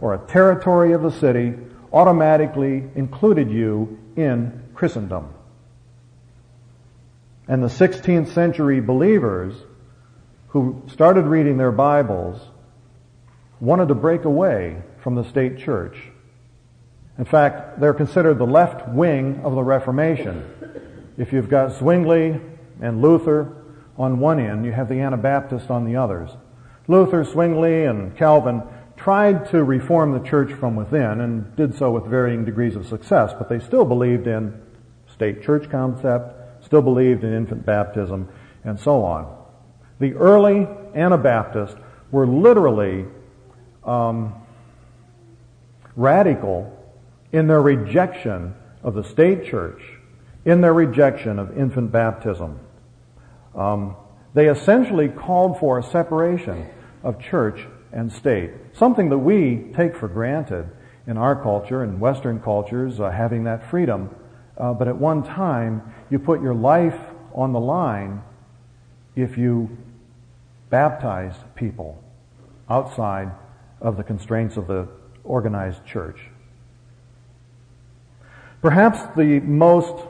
or a territory of the city automatically included you in Christendom. And the 16th century believers who started reading their Bibles wanted to break away from the state church. In fact, they're considered the left wing of the Reformation. If you've got Zwingli and Luther on one end, you have the Anabaptists on the others. Luther, Zwingli, and Calvin tried to reform the church from within and did so with varying degrees of success, but they still believed in state church concept, still believed in infant baptism, and so on. The early Anabaptists were literally um, radical in their rejection of the state church, in their rejection of infant baptism. Um, they essentially called for a separation of church and state, something that we take for granted in our culture and Western cultures, uh, having that freedom. Uh, but at one time, you put your life on the line if you baptized people outside of the constraints of the organized church. Perhaps the most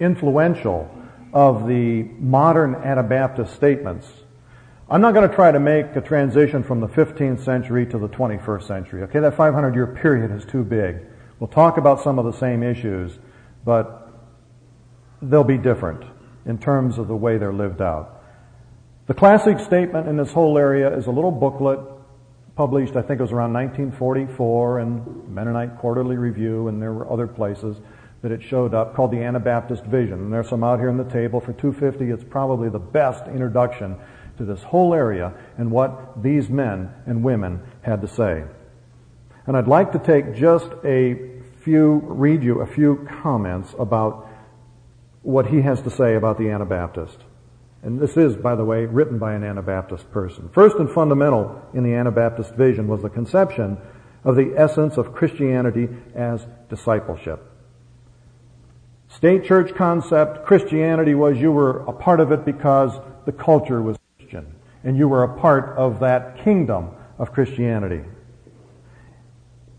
influential of the modern Anabaptist statements. I'm not going to try to make a transition from the 15th century to the 21st century. Okay, that 500 year period is too big. We'll talk about some of the same issues, but they'll be different in terms of the way they're lived out. The classic statement in this whole area is a little booklet published, I think it was around 1944 in Mennonite Quarterly Review, and there were other places that it showed up called the Anabaptist Vision. And there's some out here on the table for 250. It's probably the best introduction to this whole area and what these men and women had to say. And I'd like to take just a few, read you a few comments about what he has to say about the Anabaptist. And this is, by the way, written by an Anabaptist person. First and fundamental in the Anabaptist vision was the conception of the essence of Christianity as discipleship. State church concept, Christianity was you were a part of it because the culture was. And you were a part of that kingdom of Christianity.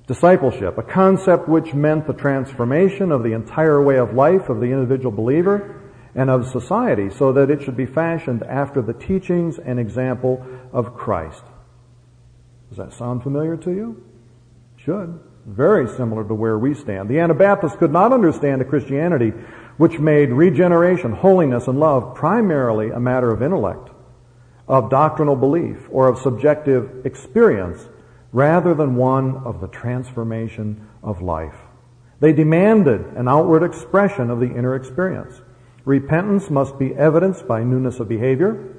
Discipleship, a concept which meant the transformation of the entire way of life of the individual believer and of society so that it should be fashioned after the teachings and example of Christ. Does that sound familiar to you? Should. Very similar to where we stand. The Anabaptists could not understand a Christianity which made regeneration, holiness, and love primarily a matter of intellect, of doctrinal belief, or of subjective experience, rather than one of the transformation of life. They demanded an outward expression of the inner experience. Repentance must be evidenced by newness of behavior.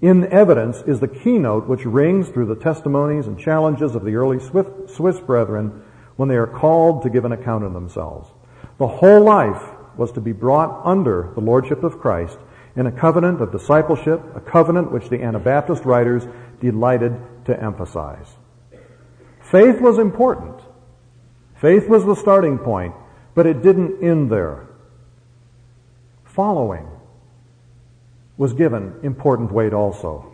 In evidence is the keynote which rings through the testimonies and challenges of the early Swiss brethren when they are called to give an account of themselves. The whole life was to be brought under the lordship of Christ in a covenant of discipleship, a covenant which the Anabaptist writers delighted to emphasize. Faith was important. Faith was the starting point, but it didn't end there following was given important weight also.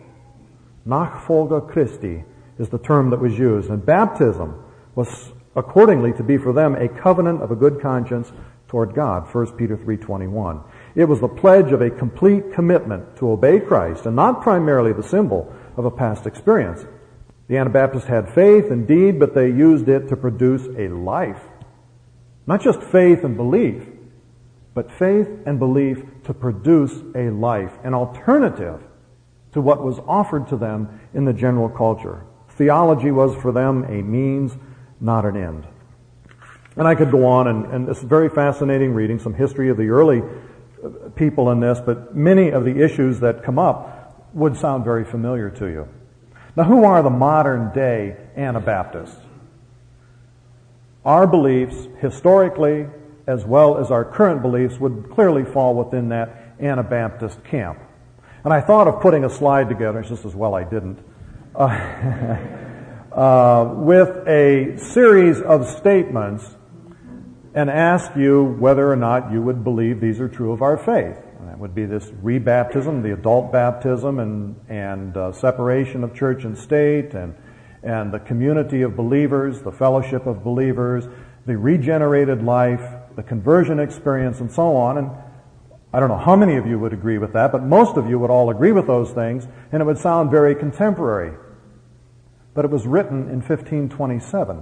Nachfolge Christi is the term that was used, and baptism was accordingly to be for them a covenant of a good conscience toward God, 1 Peter 3.21. It was the pledge of a complete commitment to obey Christ, and not primarily the symbol of a past experience. The Anabaptists had faith indeed, but they used it to produce a life. Not just faith and belief, but faith and belief to produce a life, an alternative to what was offered to them in the general culture. Theology was for them a means, not an end. And I could go on, and, and it's very fascinating reading some history of the early people in this, but many of the issues that come up would sound very familiar to you. Now, who are the modern day Anabaptists? Our beliefs, historically, as well as our current beliefs would clearly fall within that Anabaptist camp. And I thought of putting a slide together, it's just as well I didn't, uh, uh, with a series of statements and ask you whether or not you would believe these are true of our faith. That would be this rebaptism, the adult baptism, and, and uh, separation of church and state, and, and the community of believers, the fellowship of believers, the regenerated life, the conversion experience, and so on. And I don't know how many of you would agree with that, but most of you would all agree with those things, and it would sound very contemporary. But it was written in 1527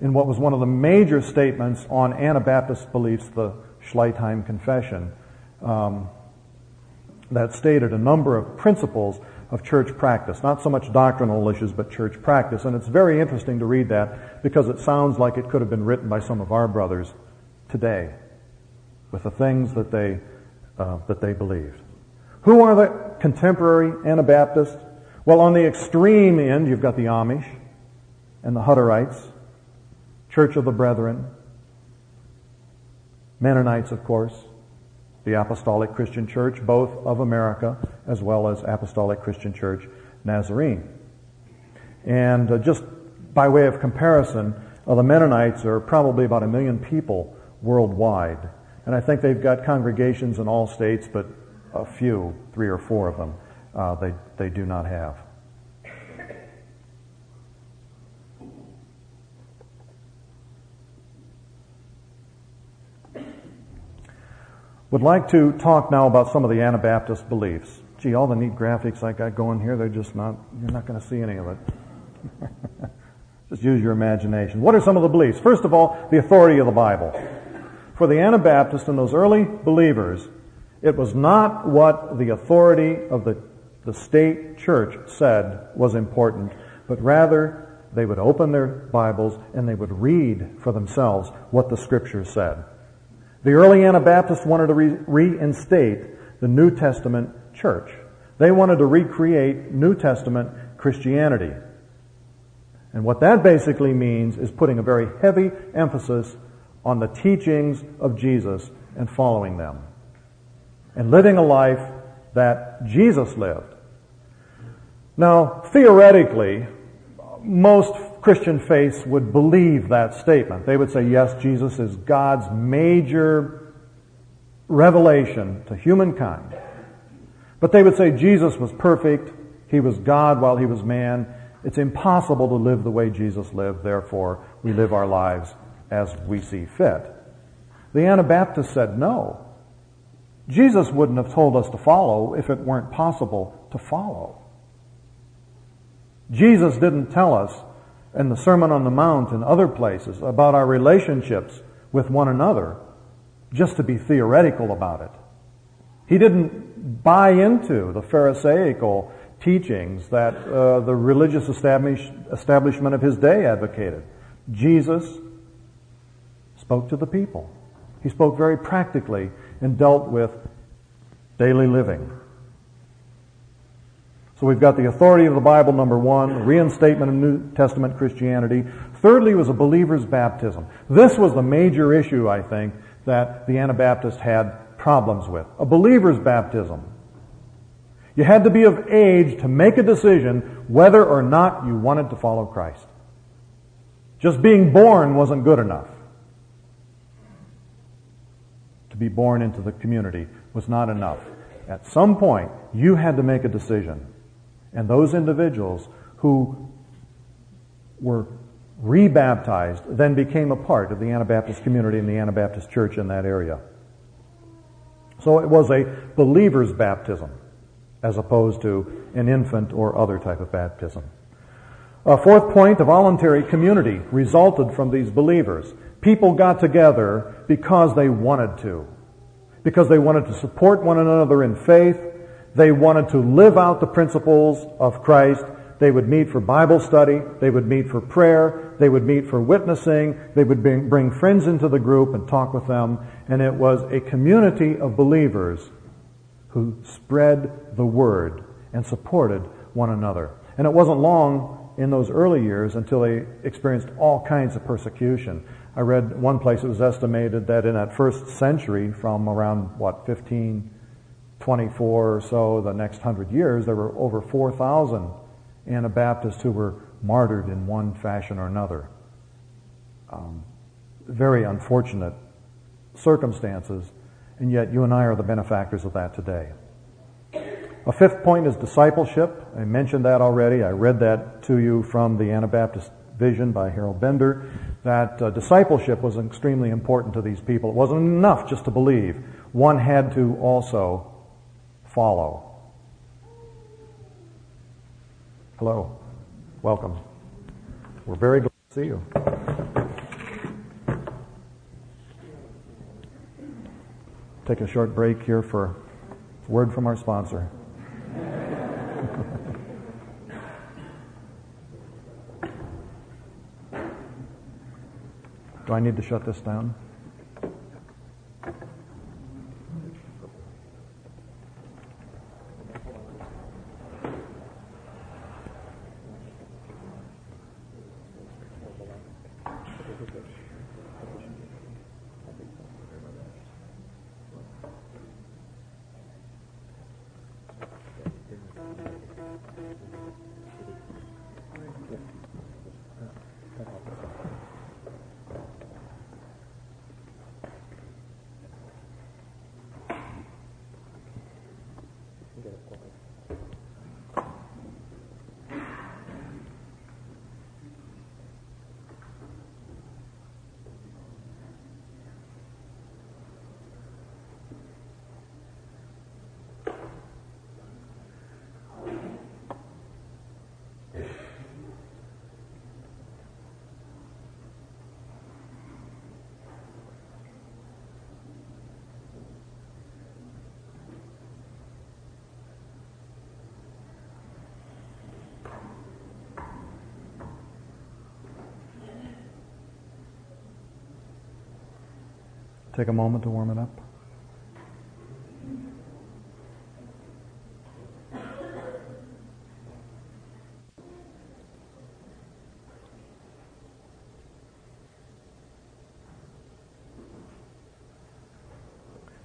in what was one of the major statements on Anabaptist beliefs, the Schleitheim Confession, um, that stated a number of principles of church practice. Not so much doctrinal issues, but church practice. And it's very interesting to read that because it sounds like it could have been written by some of our brothers today with the things that they, uh, that they believed. Who are the contemporary Anabaptists? Well, on the extreme end, you've got the Amish and the Hutterites, Church of the Brethren, Mennonites, of course, the Apostolic Christian Church, both of America, as well as Apostolic Christian Church Nazarean. And uh, just by way of comparison, uh, the Mennonites are probably about a million people worldwide. And I think they've got congregations in all states, but a few, three or four of them, uh, they, they do not have. Would like to talk now about some of the Anabaptist beliefs. Gee, all the neat graphics I got going here, they're just not, you're not going to see any of it. just use your imagination. What are some of the beliefs? First of all, the authority of the Bible. For the Anabaptists and those early believers, it was not what the authority of the, the state church said was important, but rather they would open their Bibles and they would read for themselves what the scriptures said. The early Anabaptists wanted to re- reinstate the New Testament church. They wanted to recreate New Testament Christianity. And what that basically means is putting a very heavy emphasis on the teachings of Jesus and following them. And living a life that Jesus lived. Now, theoretically, most Christian faiths would believe that statement. They would say, yes, Jesus is God's major revelation to humankind. But they would say Jesus was perfect. He was God while he was man. It's impossible to live the way Jesus lived. Therefore, we live our lives as we see fit. The Anabaptists said no. Jesus wouldn't have told us to follow if it weren't possible to follow. Jesus didn't tell us in the Sermon on the Mount and other places about our relationships with one another just to be theoretical about it. He didn't buy into the Pharisaical teachings that uh, the religious establish, establishment of his day advocated. Jesus spoke to the people. He spoke very practically and dealt with daily living. So we've got the authority of the Bible, number one, the reinstatement of New Testament Christianity. Thirdly was a believer's baptism. This was the major issue, I think, that the Anabaptists had problems with. A believer's baptism. You had to be of age to make a decision whether or not you wanted to follow Christ. Just being born wasn't good enough. To be born into the community was not enough. At some point, you had to make a decision. And those individuals who were rebaptized then became a part of the Anabaptist community and the Anabaptist church in that area. So it was a believer's baptism as opposed to an infant or other type of baptism. A fourth point, a voluntary community resulted from these believers. People got together because they wanted to. Because they wanted to support one another in faith they wanted to live out the principles of Christ. They would meet for Bible study. They would meet for prayer. They would meet for witnessing. They would bring friends into the group and talk with them. And it was a community of believers who spread the word and supported one another. And it wasn't long in those early years until they experienced all kinds of persecution. I read one place it was estimated that in that first century from around, what, 15, 24 or so, the next hundred years, there were over 4,000 Anabaptists who were martyred in one fashion or another. Um, very unfortunate circumstances. And yet you and I are the benefactors of that today. A fifth point is discipleship. I mentioned that already. I read that to you from the Anabaptist Vision by Harold Bender, that uh, discipleship was extremely important to these people. It wasn't enough just to believe. One had to also follow. Hello. Welcome. We're very glad to see you. Take a short break here for word from our sponsor. Do I need to shut this down? Gracias. Take a moment to warm it up.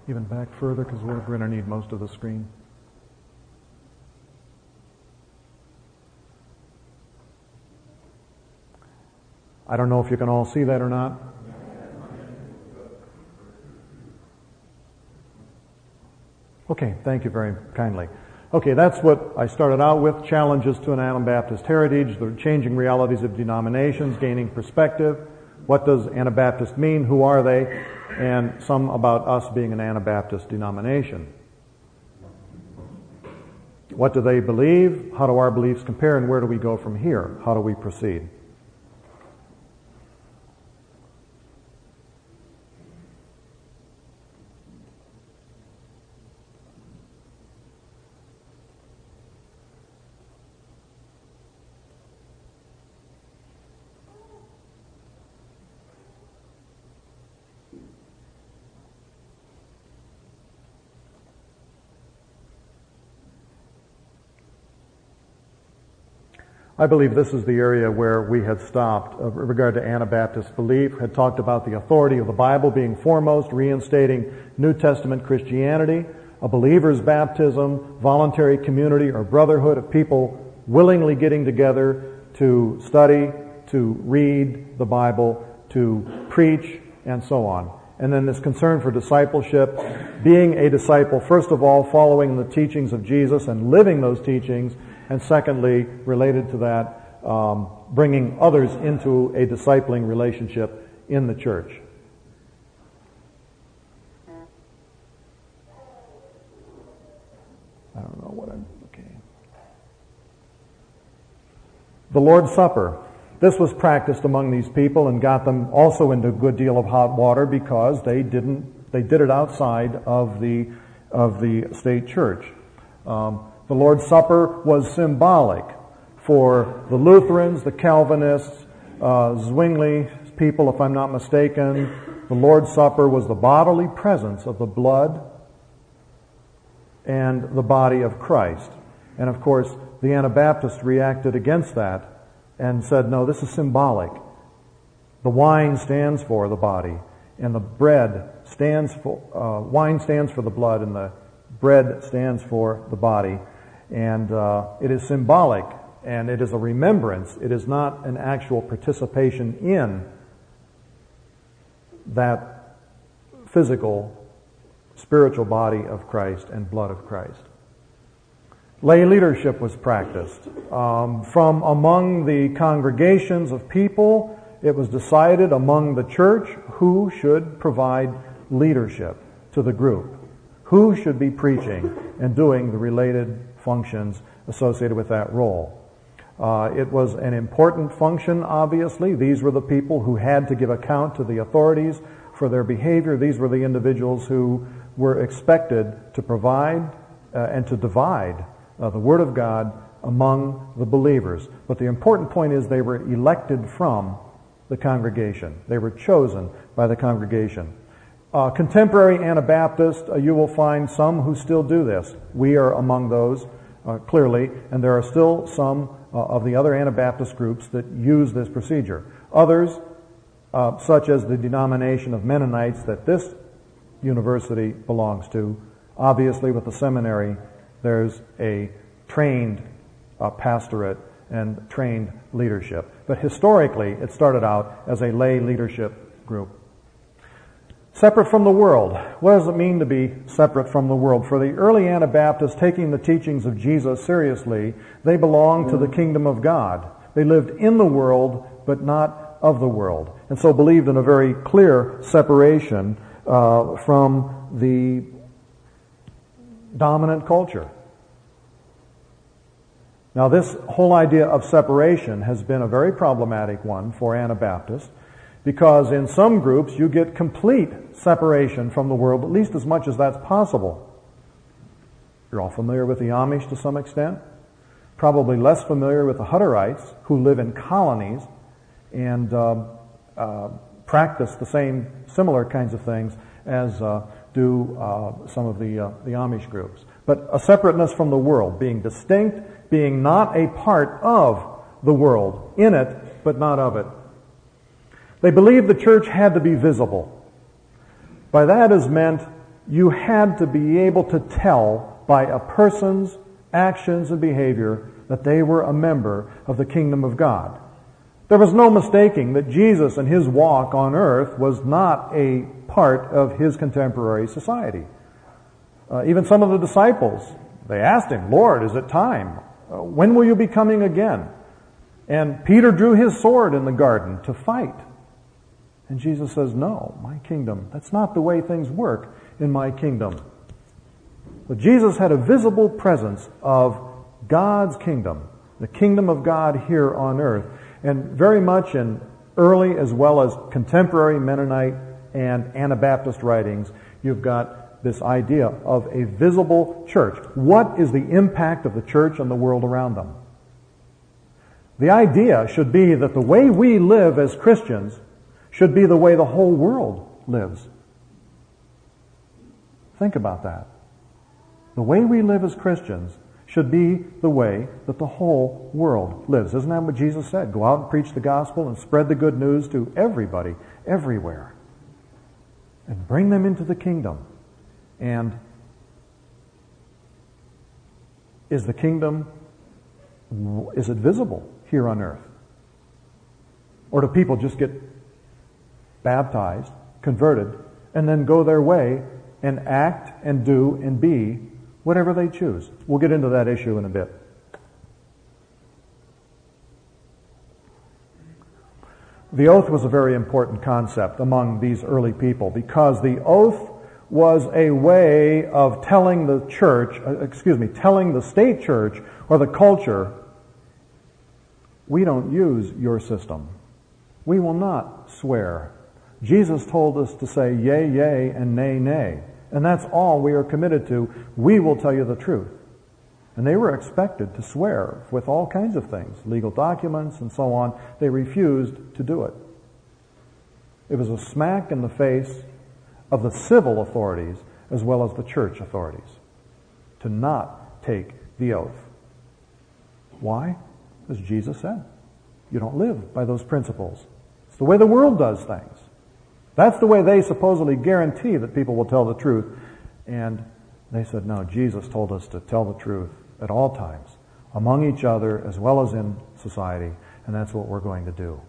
Even back further because we're going to need most of the screen. I don't know if you can all see that or not. Okay, thank you very kindly. Okay, that's what I started out with challenges to an Anabaptist heritage, the changing realities of denominations, gaining perspective. What does Anabaptist mean? Who are they? And some about us being an Anabaptist denomination. What do they believe? How do our beliefs compare? And where do we go from here? How do we proceed? I believe this is the area where we had stopped uh, regard to Anabaptist belief, had talked about the authority of the Bible being foremost, reinstating New Testament Christianity, a believer's baptism, voluntary community or brotherhood of people willingly getting together to study, to read the Bible, to preach, and so on. And then this concern for discipleship, being a disciple, first of all, following the teachings of Jesus and living those teachings, and secondly, related to that, um, bringing others into a discipling relationship in the church. I don't know what I'm, okay. The Lord's Supper. This was practiced among these people and got them also into a good deal of hot water because they didn't, they did it outside of the, of the state church. Um, the Lord's Supper was symbolic for the Lutherans, the Calvinists, uh, Zwingli people, if I'm not mistaken. The Lord's Supper was the bodily presence of the blood and the body of Christ. And of course, the Anabaptists reacted against that and said, no, this is symbolic. The wine stands for the body, and the bread stands for, uh, wine stands for the blood, and the bread stands for the body. And uh, it is symbolic and it is a remembrance. It is not an actual participation in that physical spiritual body of Christ and blood of Christ. Lay leadership was practiced. Um, from among the congregations of people, it was decided among the church who should provide leadership to the group, who should be preaching and doing the related functions associated with that role. Uh, it was an important function, obviously. These were the people who had to give account to the authorities for their behavior. These were the individuals who were expected to provide uh, and to divide uh, the Word of God among the believers. But the important point is they were elected from the congregation. They were chosen by the congregation. Uh, contemporary Anabaptists, uh, you will find some who still do this. We are among those, uh, clearly, and there are still some uh, of the other Anabaptist groups that use this procedure. Others, uh, such as the denomination of Mennonites that this university belongs to, obviously with the seminary, there's a trained uh, pastorate and trained leadership. But historically, it started out as a lay leadership group. Separate from the world. What does it mean to be separate from the world? For the early Anabaptists, taking the teachings of Jesus seriously, they belonged to the kingdom of God. They lived in the world, but not of the world. And so believed in a very clear separation uh, from the dominant culture. Now, this whole idea of separation has been a very problematic one for Anabaptists because in some groups you get complete separation from the world, at least as much as that's possible. You're all familiar with the Amish to some extent. Probably less familiar with the Hutterites who live in colonies and uh, uh, practice the same similar kinds of things as uh, do uh, some of the, uh, the Amish groups. But a separateness from the world, being distinct, being not a part of the world, in it, but not of it. They believed the church had to be visible. By that is meant you had to be able to tell by a person's actions and behavior that they were a member of the kingdom of God. There was no mistaking that Jesus and his walk on earth was not a part of his contemporary society. Uh, even some of the disciples, they asked him, Lord, is it time? Uh, when will you be coming again? And Peter drew his sword in the garden to fight. And Jesus says, No, my kingdom, that's not the way things work in my kingdom. But Jesus had a visible presence of God's kingdom, the kingdom of God here on earth. And very much in early as well as contemporary Mennonite and Anabaptist writings, you've got this idea of a visible church. What is the impact of the church on the world around them? The idea should be that the way we live as Christians should be the way the whole world lives. Think about that. The way we live as Christians should be the way that the whole world lives. Isn't that what Jesus said? Go out and preach the gospel and spread the good news to everybody, everywhere. And bring them into the kingdom. And is the kingdom, is it visible here on earth? Or do people just get baptized, converted, and then go their way and act and do and be whatever they choose. We'll get into that issue in a bit. The oath was a very important concept among these early people because the oath was a way of telling the church, uh, excuse me, telling the state church or the culture, we don't use your system. We will not swear. Jesus told us to say yea, yea, and nay, nay. And that's all we are committed to. We will tell you the truth. And they were expected to swear with all kinds of things, legal documents and so on. They refused to do it. It was a smack in the face of the civil authorities as well as the church authorities to not take the oath. Why? As Jesus said, you don't live by those principles. It's the way the world does things. That's the way they supposedly guarantee that people will tell the truth. And they said, no, Jesus told us to tell the truth at all times, among each other as well as in society, and that's what we're going to do.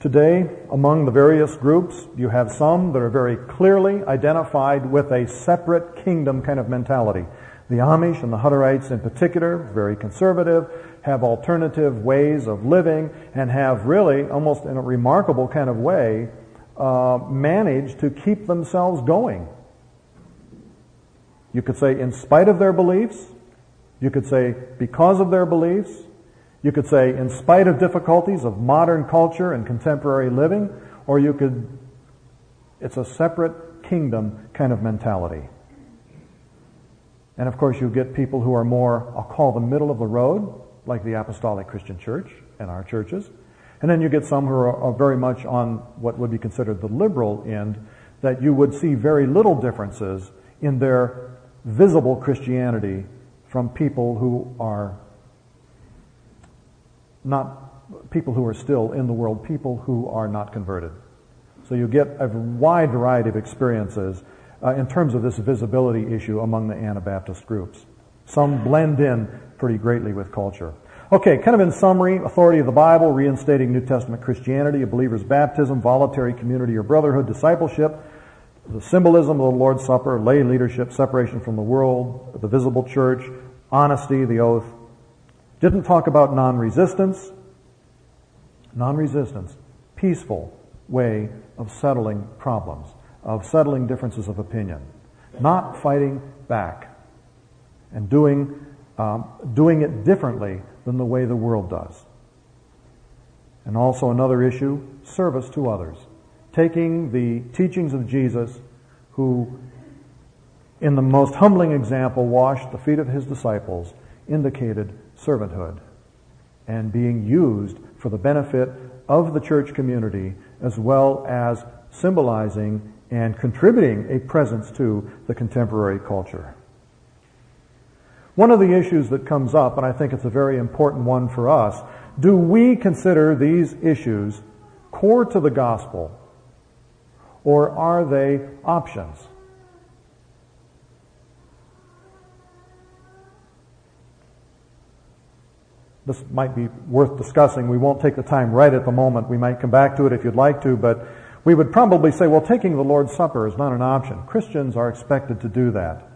Today, among the various groups, you have some that are very clearly identified with a separate kingdom kind of mentality. The Amish and the Hutterites in particular, very conservative, have alternative ways of living, and have really, almost in a remarkable kind of way, uh, managed to keep themselves going. You could say, in spite of their beliefs, you could say, because of their beliefs, you could say, in spite of difficulties of modern culture and contemporary living, or you could, it's a separate kingdom kind of mentality. And of course, you get people who are more, I'll call them middle of the road, like the Apostolic Christian Church and our churches. And then you get some who are very much on what would be considered the liberal end, that you would see very little differences in their visible Christianity from people who are not people who are still in the world, people who are not converted. So you get a wide variety of experiences uh, in terms of this visibility issue among the Anabaptist groups. Some blend in pretty greatly with culture. Okay, kind of in summary, authority of the Bible, reinstating New Testament Christianity, a believer's baptism, voluntary community or brotherhood, discipleship, the symbolism of the Lord's Supper, lay leadership, separation from the world, the visible church, honesty, the oath. Didn't talk about non-resistance. Non-resistance, peaceful way of settling problems of settling differences of opinion, not fighting back, and doing, um, doing it differently than the way the world does. And also another issue, service to others. Taking the teachings of Jesus, who in the most humbling example washed the feet of his disciples, indicated servanthood and being used for the benefit of the church community as well as symbolizing and contributing a presence to the contemporary culture. One of the issues that comes up, and I think it's a very important one for us, do we consider these issues core to the gospel or are they options? This might be worth discussing. We won't take the time right at the moment. We might come back to it if you'd like to, but we would probably say, well, taking the Lord's Supper is not an option. Christians are expected to do that.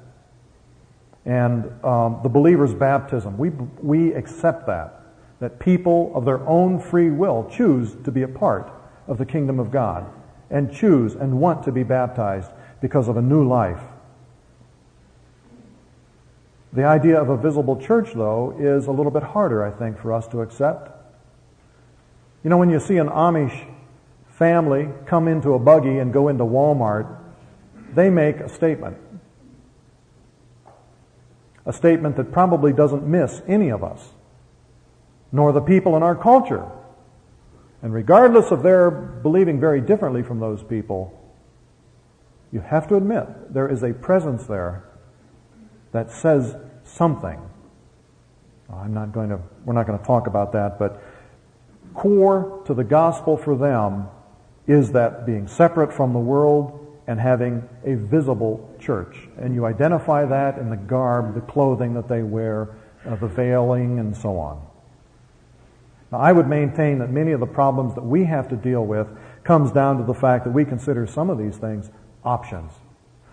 And um, the believer's baptism, we, we accept that. That people of their own free will choose to be a part of the kingdom of God and choose and want to be baptized because of a new life. The idea of a visible church, though, is a little bit harder, I think, for us to accept. You know, when you see an Amish family come into a buggy and go into Walmart, they make a statement. A statement that probably doesn't miss any of us, nor the people in our culture. And regardless of their believing very differently from those people, you have to admit there is a presence there that says something. I'm not going to, we're not going to talk about that, but core to the gospel for them is that being separate from the world and having a visible church. And you identify that in the garb, the clothing that they wear, uh, the veiling, and so on. Now, I would maintain that many of the problems that we have to deal with comes down to the fact that we consider some of these things options.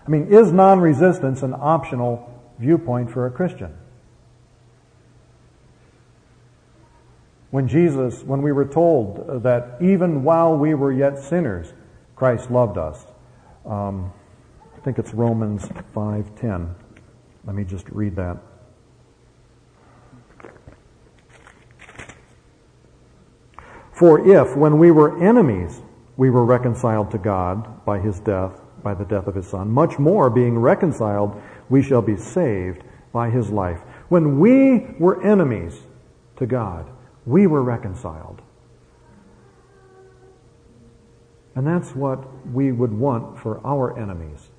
I mean, is non-resistance an optional viewpoint for a Christian? When Jesus, when we were told that even while we were yet sinners, Christ loved us. Um, I think it's Romans 5:10. Let me just read that. For if, when we were enemies, we were reconciled to God by his death, by the death of his son, much more being reconciled, we shall be saved by his life. When we were enemies to God, we were reconciled. And that's what we would want for our enemies.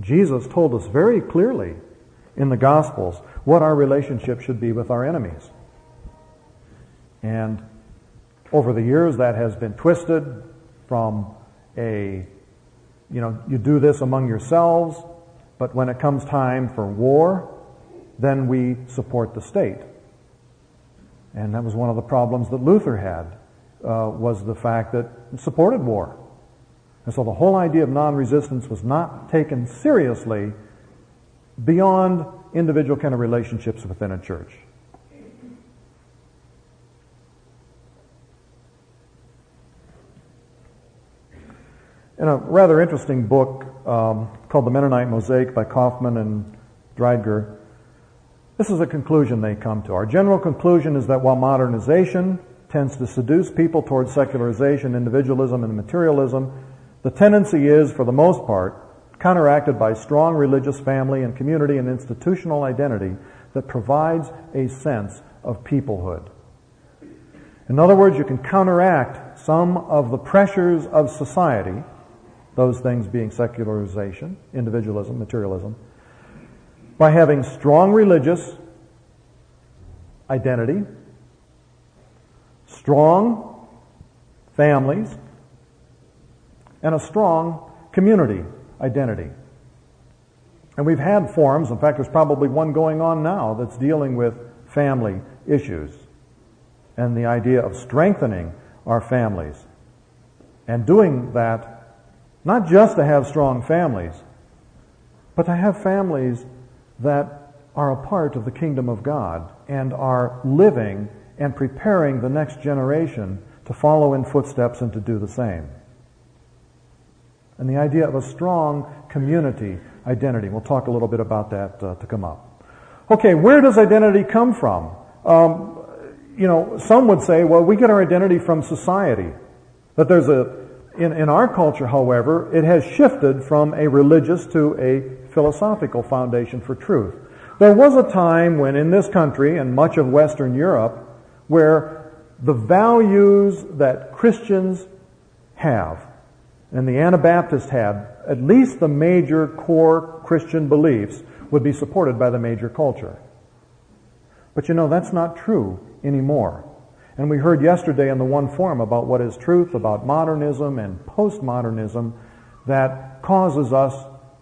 Jesus told us very clearly in the Gospels what our relationship should be with our enemies. And over the years, that has been twisted from a, you know, you do this among yourselves, but when it comes time for war, then we support the state. And that was one of the problems that Luther had. uh, was the fact that supported war. And so the whole idea of non-resistance was not taken seriously beyond individual kind of relationships within a church. In a rather interesting book um, called The Mennonite Mosaic by Kauffman and Driedger, this is a conclusion they come to. Our general conclusion is that while modernization tends to seduce people towards secularization, individualism, and materialism, the tendency is, for the most part, counteracted by strong religious family and community and institutional identity that provides a sense of peoplehood. In other words, you can counteract some of the pressures of society those things being secularization, individualism, materialism, by having strong religious identity, strong families, and a strong community identity. And we've had forums, in fact, there's probably one going on now that's dealing with family issues and the idea of strengthening our families and doing that not just to have strong families, but to have families that are a part of the kingdom of God and are living and preparing the next generation to follow in footsteps and to do the same. And the idea of a strong community identity. We'll talk a little bit about that uh, to come up. Okay, where does identity come from? Um, you know, some would say, well, we get our identity from society. That there's a in, in our culture, however, it has shifted from a religious to a philosophical foundation for truth. There was a time when in this country and much of Western Europe where the values that Christians have and the Anabaptists had, at least the major core Christian beliefs, would be supported by the major culture. But you know, that's not true anymore. And we heard yesterday in the one forum about what is truth, about modernism and postmodernism that causes us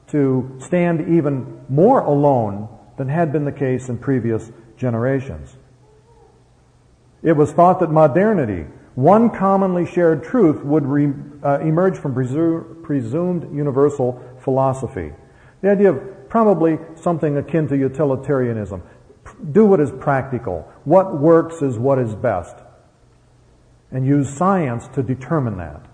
to stand even more alone than had been the case in previous generations. It was thought that modernity, one commonly shared truth, would re, uh, emerge from presu- presumed universal philosophy. The idea of probably something akin to utilitarianism. Do what is practical. What works is what is best and use science to determine that.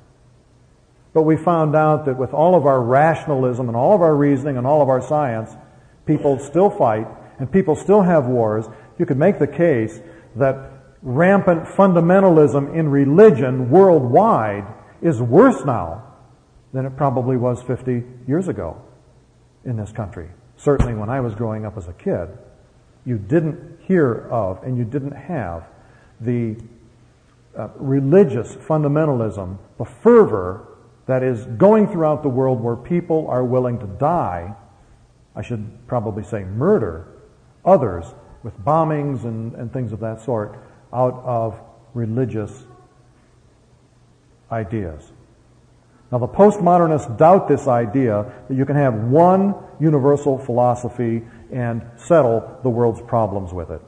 But we found out that with all of our rationalism and all of our reasoning and all of our science, people still fight and people still have wars. You could make the case that rampant fundamentalism in religion worldwide is worse now than it probably was 50 years ago in this country. Certainly when I was growing up as a kid, you didn't hear of and you didn't have the uh, religious fundamentalism, the fervor that is going throughout the world where people are willing to die, I should probably say murder, others with bombings and, and things of that sort out of religious ideas. Now the postmodernists doubt this idea that you can have one universal philosophy and settle the world's problems with it.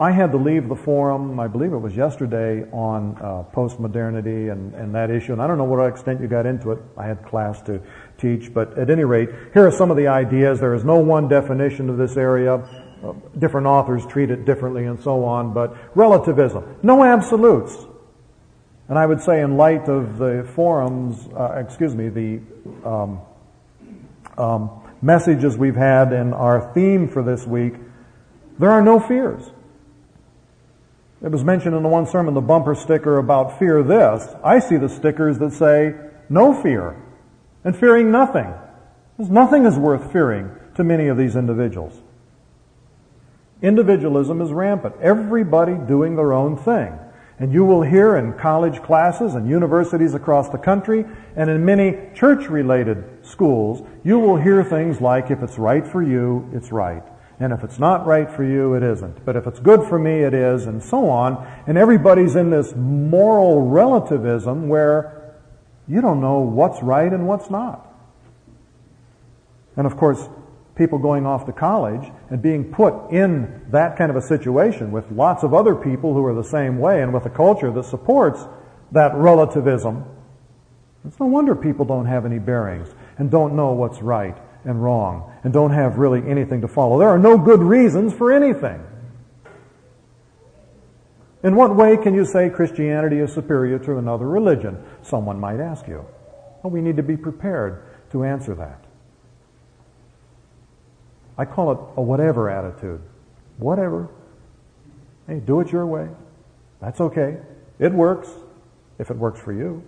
I had to leave the forum, I believe it was yesterday, on uh, postmodernity and, and that issue. And I don't know what extent you got into it. I had class to teach. But at any rate, here are some of the ideas. There is no one definition of this area. Uh, different authors treat it differently and so on. But relativism. No absolutes. And I would say in light of the forums, uh, excuse me, the um, um, messages we've had and our theme for this week, there are no fears. It was mentioned in the one sermon, the bumper sticker about fear this. I see the stickers that say, no fear, and fearing nothing. Because nothing is worth fearing to many of these individuals. Individualism is rampant. Everybody doing their own thing. And you will hear in college classes and universities across the country and in many church related schools, you will hear things like, if it's right for you, it's right. And if it's not right for you, it isn't. But if it's good for me, it is, and so on. And everybody's in this moral relativism where you don't know what's right and what's not. And of course, people going off to college and being put in that kind of a situation with lots of other people who are the same way and with a culture that supports that relativism. It's no wonder people don't have any bearings and don't know what's right and wrong and don't have really anything to follow. There are no good reasons for anything. In what way can you say Christianity is superior to another religion? Someone might ask you. Well, we need to be prepared to answer that. I call it a whatever attitude. Whatever. Hey, do it your way. That's okay. It works if it works for you.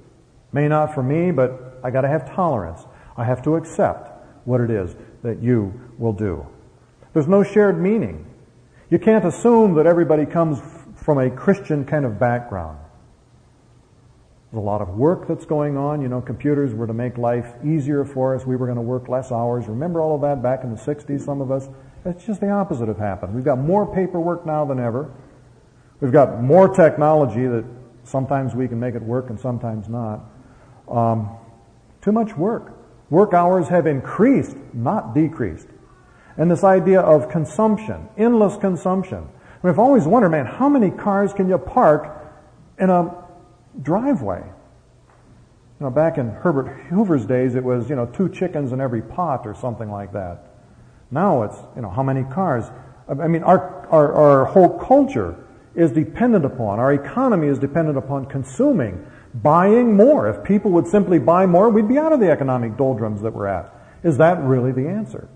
May not for me, but I got to have tolerance. I have to accept what it is that you will do. There's no shared meaning. You can't assume that everybody comes from a Christian kind of background. There's a lot of work that's going on. You know, computers were to make life easier for us. We were going to work less hours. Remember all of that back in the 60s, some of us? It's just the opposite have happened. We've got more paperwork now than ever. We've got more technology that sometimes we can make it work and sometimes not. Um, too much work. Work hours have increased, not decreased. And this idea of consumption, endless consumption. I've always wondered, man, how many cars can you park in a driveway? You know, back in Herbert Hoover's days, it was, you know, two chickens in every pot or something like that. Now it's, you know, how many cars? I mean, our, our, our whole culture is dependent upon, our economy is dependent upon consuming, buying more. If people would simply buy more, we'd be out of the economic doldrums that we're at. Is that really the answer?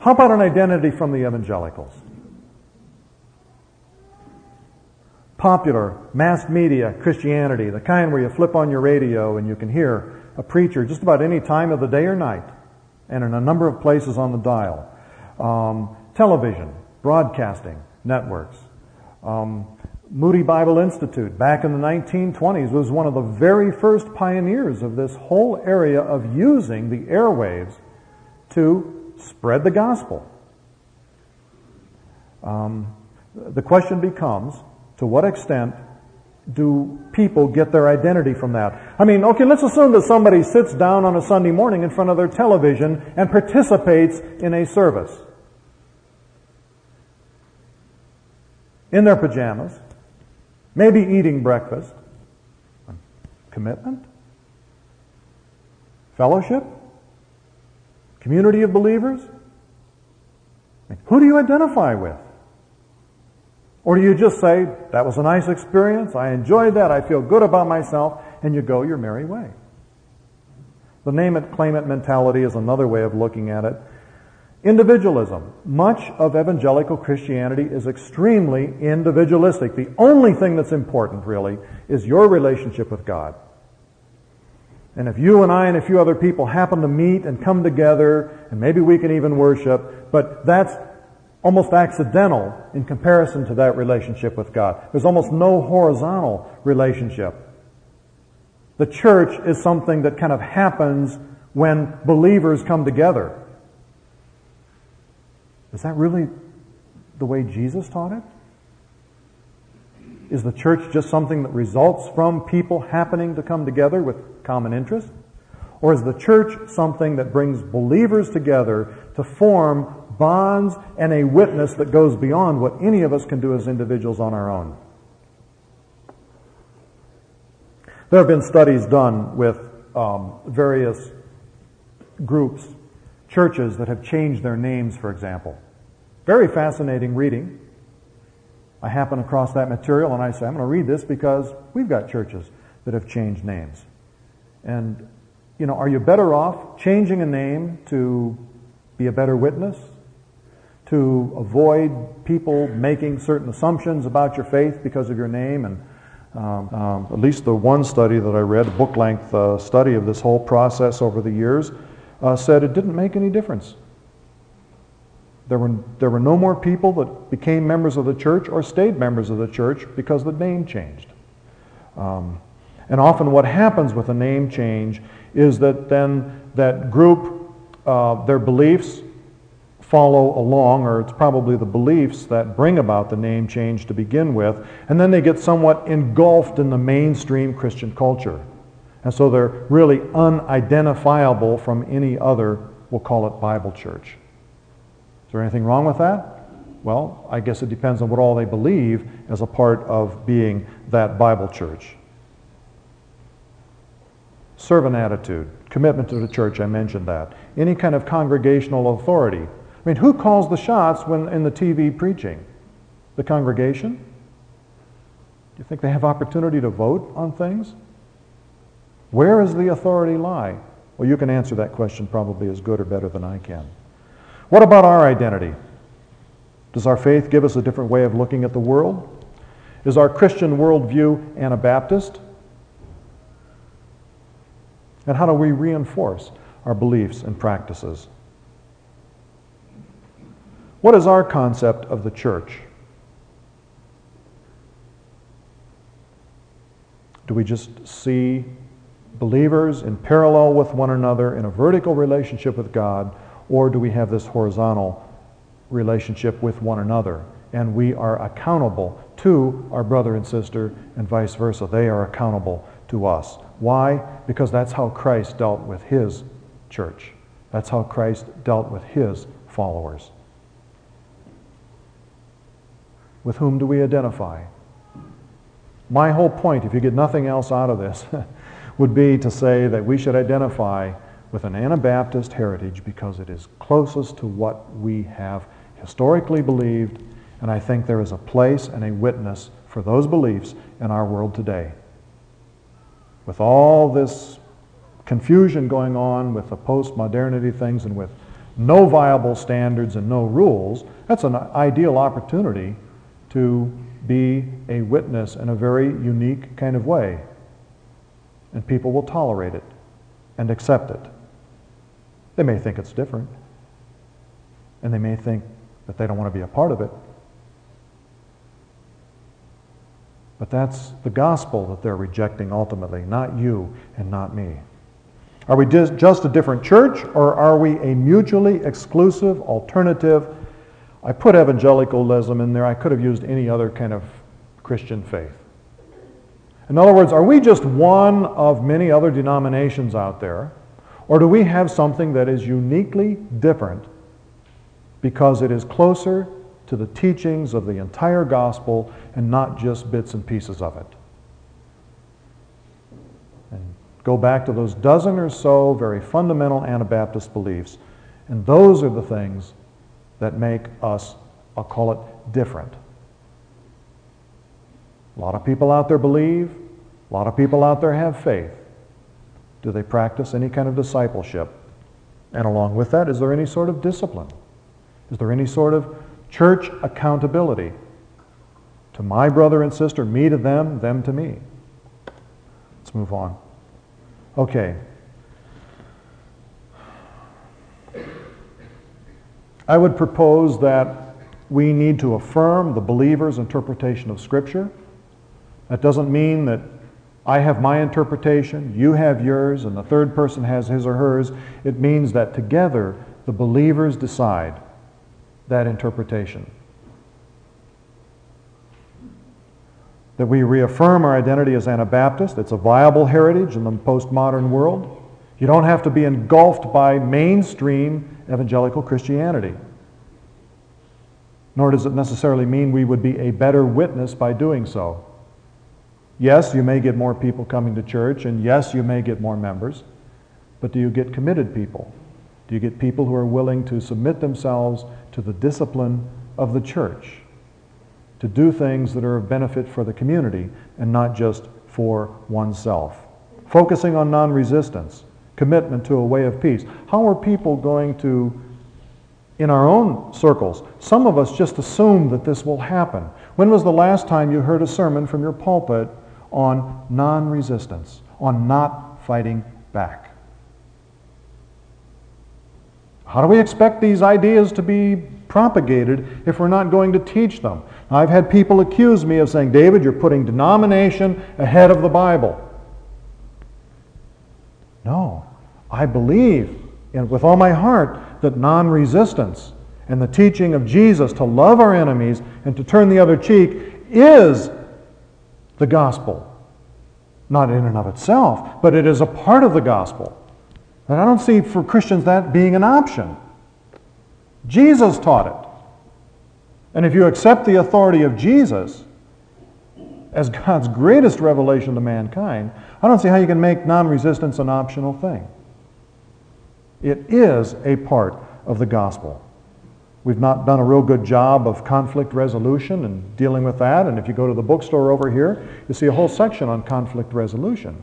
How about an identity from the evangelicals? Popular, mass media Christianity, the kind where you flip on your radio and you can hear a preacher just about any time of the day or night, and in a number of places on the dial. Um, television, broadcasting, networks. Um, Moody Bible Institute, back in the 1920s, was one of the very first pioneers of this whole area of using the airwaves to spread the gospel. Um, the question becomes to what extent do people get their identity from that? I mean, okay, let's assume that somebody sits down on a Sunday morning in front of their television and participates in a service. In their pajamas, maybe eating breakfast. Commitment? Fellowship? Community of believers? Who do you identify with? Or do you just say, that was a nice experience, I enjoyed that, I feel good about myself, and you go your merry way? The name it, claim it mentality is another way of looking at it. Individualism. Much of evangelical Christianity is extremely individualistic. The only thing that's important, really, is your relationship with God. And if you and I and a few other people happen to meet and come together, and maybe we can even worship, but that's almost accidental in comparison to that relationship with God. There's almost no horizontal relationship. The church is something that kind of happens when believers come together. Is that really the way Jesus taught it? Is the church just something that results from people happening to come together with common interests? Or is the church something that brings believers together to form bonds and a witness that goes beyond what any of us can do as individuals on our own? There have been studies done with um, various groups, churches that have changed their names, for example. Very fascinating reading. I happen across that material and I say, I'm going to read this because we've got churches that have changed names. And, you know, are you better off changing a name to be a better witness? To avoid people making certain assumptions about your faith because of your name? And um, um, at least the one study that I read, a book length uh, study of this whole process over the years, uh, said it didn't make any difference. There were, there were no more people that became members of the church or stayed members of the church because the name changed. Um, and often what happens with a name change is that then that group, uh, their beliefs follow along, or it's probably the beliefs that bring about the name change to begin with, and then they get somewhat engulfed in the mainstream Christian culture. And so they're really unidentifiable from any other, we'll call it Bible church. Is there anything wrong with that? Well, I guess it depends on what all they believe as a part of being that Bible church. Servant attitude, commitment to the church, I mentioned that. Any kind of congregational authority. I mean, who calls the shots when in the TV preaching? The congregation? Do you think they have opportunity to vote on things? Where does the authority lie? Well, you can answer that question probably as good or better than I can. What about our identity? Does our faith give us a different way of looking at the world? Is our Christian worldview Anabaptist? And how do we reinforce our beliefs and practices? What is our concept of the church? Do we just see believers in parallel with one another in a vertical relationship with God, or do we have this horizontal relationship with one another? And we are accountable to our brother and sister, and vice versa. They are accountable to us. Why? Because that's how Christ dealt with his church. That's how Christ dealt with his followers. With whom do we identify? My whole point, if you get nothing else out of this, would be to say that we should identify with an Anabaptist heritage because it is closest to what we have historically believed, and I think there is a place and a witness for those beliefs in our world today. With all this confusion going on with the post-modernity things and with no viable standards and no rules, that's an ideal opportunity to be a witness in a very unique kind of way and people will tolerate it and accept it. They may think it's different, and they may think that they don't want to be a part of it. But that's the gospel that they're rejecting ultimately, not you and not me. Are we just, just a different church, or are we a mutually exclusive alternative? I put evangelicalism in there. I could have used any other kind of Christian faith. In other words, are we just one of many other denominations out there, or do we have something that is uniquely different because it is closer to the teachings of the entire gospel and not just bits and pieces of it? And go back to those dozen or so very fundamental Anabaptist beliefs, and those are the things that make us, I'll call it, different. A lot of people out there believe. A lot of people out there have faith. Do they practice any kind of discipleship? And along with that, is there any sort of discipline? Is there any sort of church accountability? To my brother and sister, me to them, them to me. Let's move on. Okay. I would propose that we need to affirm the believer's interpretation of Scripture. That doesn't mean that I have my interpretation, you have yours, and the third person has his or hers. It means that together the believers decide that interpretation. That we reaffirm our identity as Anabaptist. It's a viable heritage in the postmodern world. You don't have to be engulfed by mainstream evangelical Christianity. Nor does it necessarily mean we would be a better witness by doing so. Yes, you may get more people coming to church, and yes, you may get more members, but do you get committed people? Do you get people who are willing to submit themselves to the discipline of the church, to do things that are of benefit for the community and not just for oneself? Focusing on non resistance, commitment to a way of peace. How are people going to, in our own circles, some of us just assume that this will happen. When was the last time you heard a sermon from your pulpit on non resistance, on not fighting back. How do we expect these ideas to be propagated if we're not going to teach them? I've had people accuse me of saying, David, you're putting denomination ahead of the Bible. No, I believe in, with all my heart that non resistance and the teaching of Jesus to love our enemies and to turn the other cheek is the gospel. not in and of itself, but it is a part of the gospel. And I don't see for Christians that being an option. Jesus taught it. And if you accept the authority of Jesus as God's greatest revelation to mankind, I don't see how you can make non-resistance an optional thing. It is a part of the gospel. We've not done a real good job of conflict resolution and dealing with that. And if you go to the bookstore over here, you see a whole section on conflict resolution.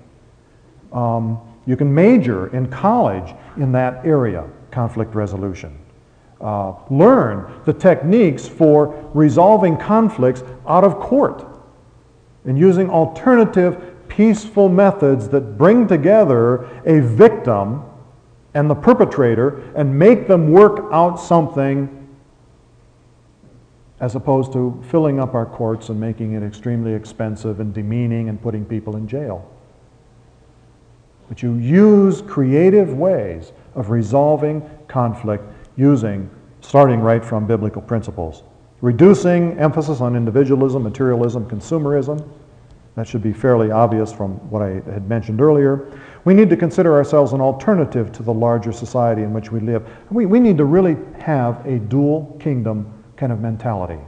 Um, you can major in college in that area, conflict resolution. Uh, learn the techniques for resolving conflicts out of court and using alternative peaceful methods that bring together a victim and the perpetrator and make them work out something as opposed to filling up our courts and making it extremely expensive and demeaning and putting people in jail. But you use creative ways of resolving conflict using, starting right from biblical principles. Reducing emphasis on individualism, materialism, consumerism. That should be fairly obvious from what I had mentioned earlier. We need to consider ourselves an alternative to the larger society in which we live. We, we need to really have a dual kingdom kind of mentality.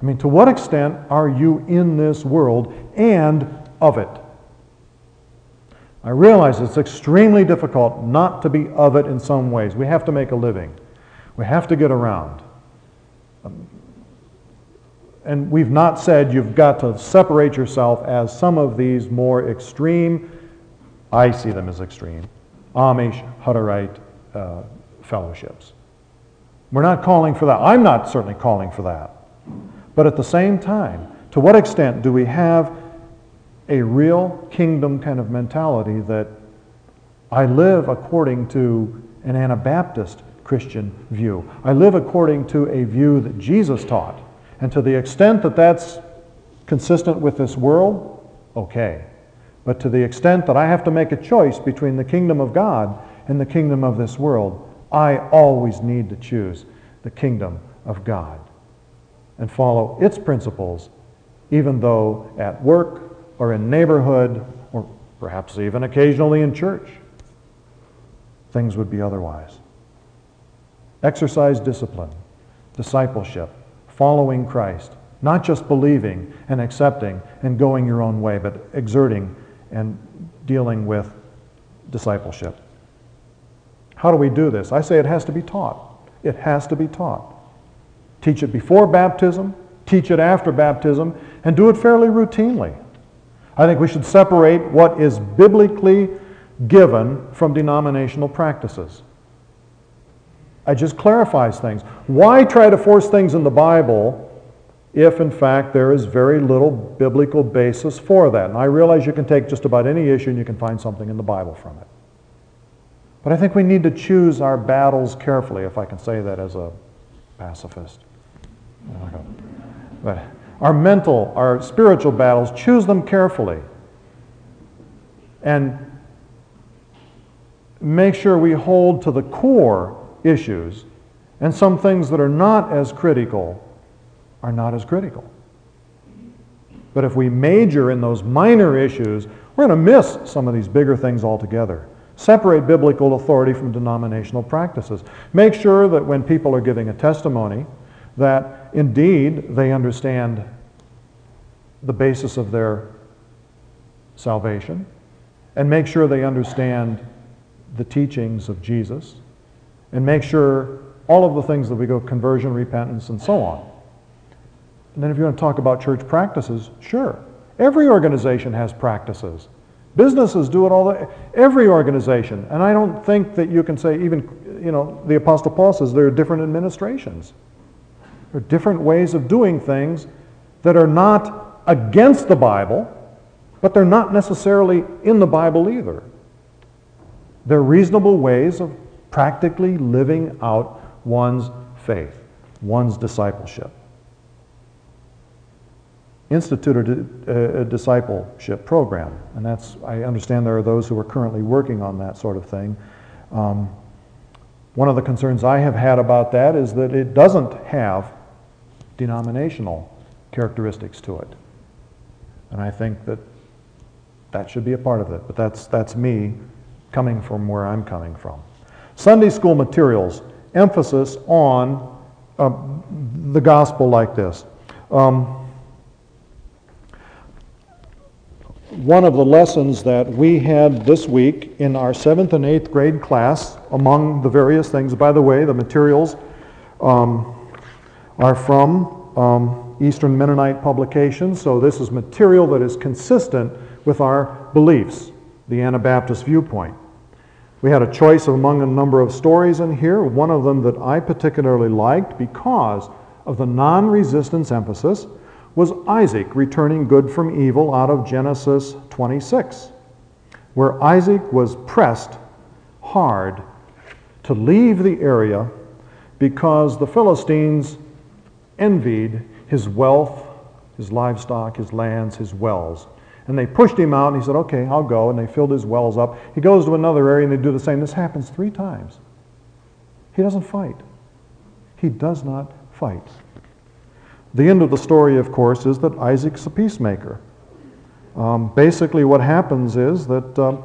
I mean, to what extent are you in this world and of it? I realize it's extremely difficult not to be of it in some ways. We have to make a living. We have to get around. And we've not said you've got to separate yourself as some of these more extreme, I see them as extreme, Amish, Hutterite uh, fellowships. We're not calling for that. I'm not certainly calling for that. But at the same time, to what extent do we have a real kingdom kind of mentality that I live according to an Anabaptist Christian view? I live according to a view that Jesus taught. And to the extent that that's consistent with this world, okay. But to the extent that I have to make a choice between the kingdom of God and the kingdom of this world, I always need to choose the kingdom of God and follow its principles, even though at work or in neighborhood or perhaps even occasionally in church, things would be otherwise. Exercise discipline, discipleship, following Christ, not just believing and accepting and going your own way, but exerting and dealing with discipleship. How do we do this? I say it has to be taught. It has to be taught. Teach it before baptism, teach it after baptism, and do it fairly routinely. I think we should separate what is biblically given from denominational practices. It just clarifies things. Why try to force things in the Bible if, in fact, there is very little biblical basis for that? And I realize you can take just about any issue and you can find something in the Bible from it. But I think we need to choose our battles carefully, if I can say that as a pacifist. But our mental, our spiritual battles, choose them carefully. And make sure we hold to the core issues, and some things that are not as critical are not as critical. But if we major in those minor issues, we're going to miss some of these bigger things altogether. Separate biblical authority from denominational practices. Make sure that when people are giving a testimony, that indeed they understand the basis of their salvation, and make sure they understand the teachings of Jesus, and make sure all of the things that we go conversion, repentance, and so on. And then if you want to talk about church practices, sure. Every organization has practices. Businesses do it all the every organization. And I don't think that you can say even you know the apostle Paul says there are different administrations. There are different ways of doing things that are not against the Bible, but they're not necessarily in the Bible either. They're reasonable ways of practically living out one's faith, one's discipleship instituted a, a, discipleship program. And that's, I understand there are those who are currently working on that sort of thing. Um, one of the concerns I have had about that is that it doesn't have denominational characteristics to it. And I think that That should be a part of it, but that's, that's me coming from where I'm coming from. Sunday school materials, emphasis on uh, the gospel like this. Um, one of the lessons that we had this week in our seventh and eighth grade class, among the various things, by the way, the materials um, are from um, Eastern Mennonite publications, so this is material that is consistent with our beliefs, the Anabaptist viewpoint. We had a choice among a number of stories in here, one of them that I particularly liked because of the non resistance emphasis was Isaac returning good from evil out of Genesis 26, where Isaac was pressed hard to leave the area because the Philistines envied his wealth, his livestock, his lands, his wells. And they pushed him out, and he said, Okay, I'll go. And they filled his wells up. He goes to another area, and they do the same. This happens three times. He doesn't fight. He does not fight. The end of the story, of course, is that Isaac's a peacemaker. Um, basically, what happens is that uh,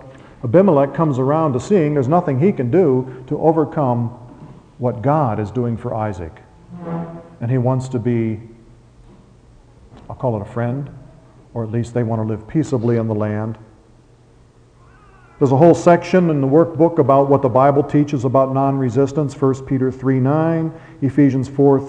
Abimelech comes around to seeing there's nothing he can do to overcome what God is doing for Isaac. And he wants to be, I'll call it a friend, or at least they want to live peaceably in the land. There's a whole section in the workbook about what the Bible teaches about non resistance 1 Peter 3 9, Ephesians 4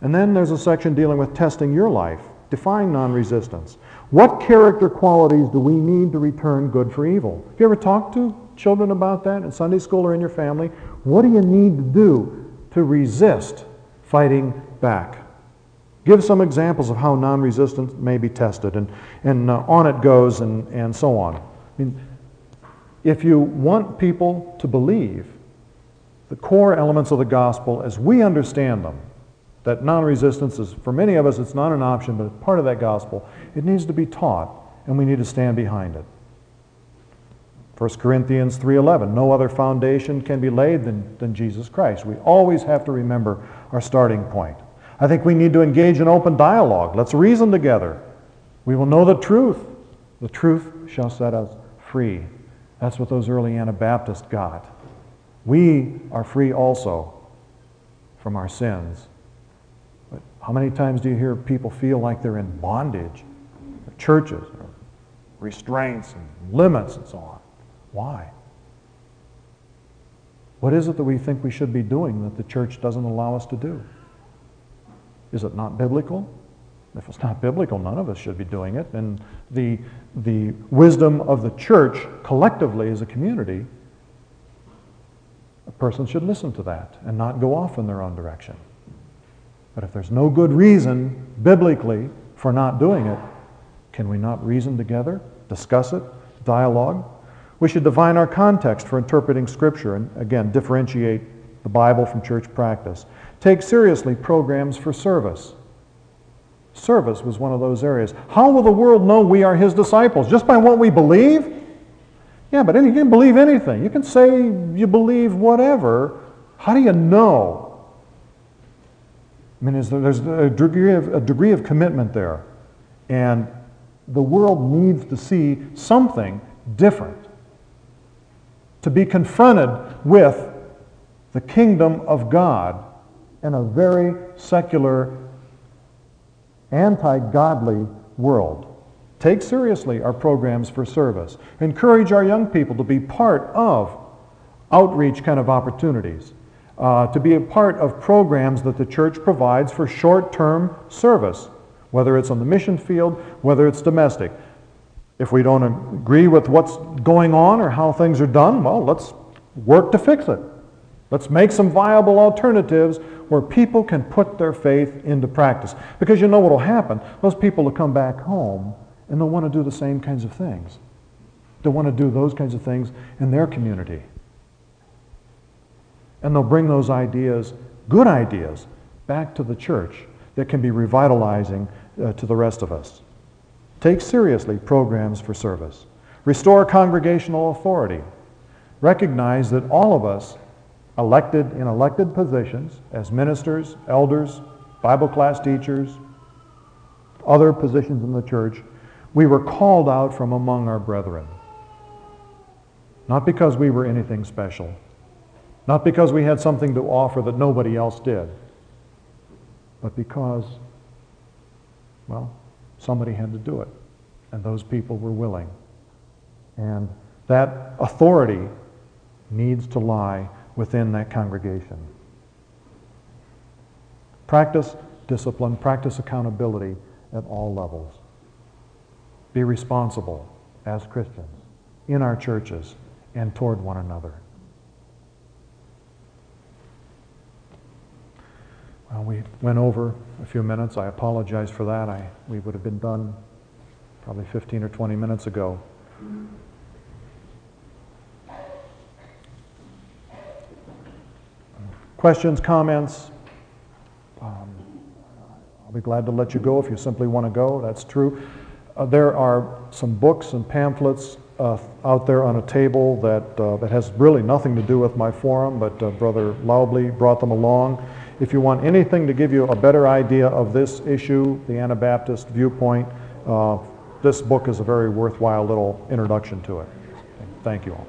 And then there's a section dealing with testing your life. Define non-resistance. What character qualities do we need to return good for evil? Have you ever talked to children about that in Sunday school or in your family? What do you need to do to resist fighting back? Give some examples of how non-resistance may be tested, and, and uh, on it goes, and, and so on. I mean, if you want people to believe the core elements of the gospel as we understand them, that non-resistance is, for many of us, it's not an option, but it's part of that gospel. It needs to be taught, and we need to stand behind it. 1 Corinthians 3.11, no other foundation can be laid than, than Jesus Christ. We always have to remember our starting point. I think we need to engage in open dialogue. Let's reason together. We will know the truth. The truth shall set us free. That's what those early Anabaptists got. We are free also from our sins how many times do you hear people feel like they're in bondage? Churches, restraints and limits and so on. Why? What is it that we think we should be doing that the church doesn't allow us to do? Is it not biblical? If it's not biblical, none of us should be doing it. And the, the wisdom of the church collectively as a community, a person should listen to that and not go off in their own direction. But if there's no good reason biblically for not doing it, can we not reason together, discuss it, dialogue? We should define our context for interpreting Scripture and, again, differentiate the Bible from church practice. Take seriously programs for service. Service was one of those areas. How will the world know we are His disciples? Just by what we believe? Yeah, but you can believe anything. You can say you believe whatever. How do you know I mean, there's a degree, of, a degree of commitment there. And the world needs to see something different. To be confronted with the kingdom of God in a very secular, anti-godly world. Take seriously our programs for service. Encourage our young people to be part of outreach kind of opportunities uh, to be a part of programs that the church provides for short term service, whether it's on the mission field, whether it's domestic. If we don't agree with what's going on or how things are done, well, let's work to fix it. Let's make some viable alternatives where people can put their faith into practice. Because you know what will happen? Those people will come back home and they'll want to do the same kinds of things. They'll want to do those kinds of things in their community. And they'll bring those ideas, good ideas, back to the church that can be revitalizing uh, to the rest of us. Take seriously programs for service. Restore congregational authority. Recognize that all of us, elected in elected positions as ministers, elders, Bible class teachers, other positions in the church, we were called out from among our brethren. Not because we were anything special, not because we had something to offer that nobody else did, but because, well, somebody had to do it, and those people were willing. And that authority needs to lie within that congregation. Practice discipline, practice accountability at all levels. Be responsible as Christians in our churches and toward one another. Well, we went over a few minutes. I apologize for that. I, we would have been done probably 15 or 20 minutes ago. Questions, comments? Um, I'll be glad to let you go if you simply want to go. That's true. Uh, there are some books and pamphlets uh, out there on a table that, uh, that has really nothing to do with my forum, but uh, Brother Laubley brought them along. If you want anything to give you a better idea of this issue, the Anabaptist viewpoint, uh, this book is a very worthwhile little introduction to it. Thank you all.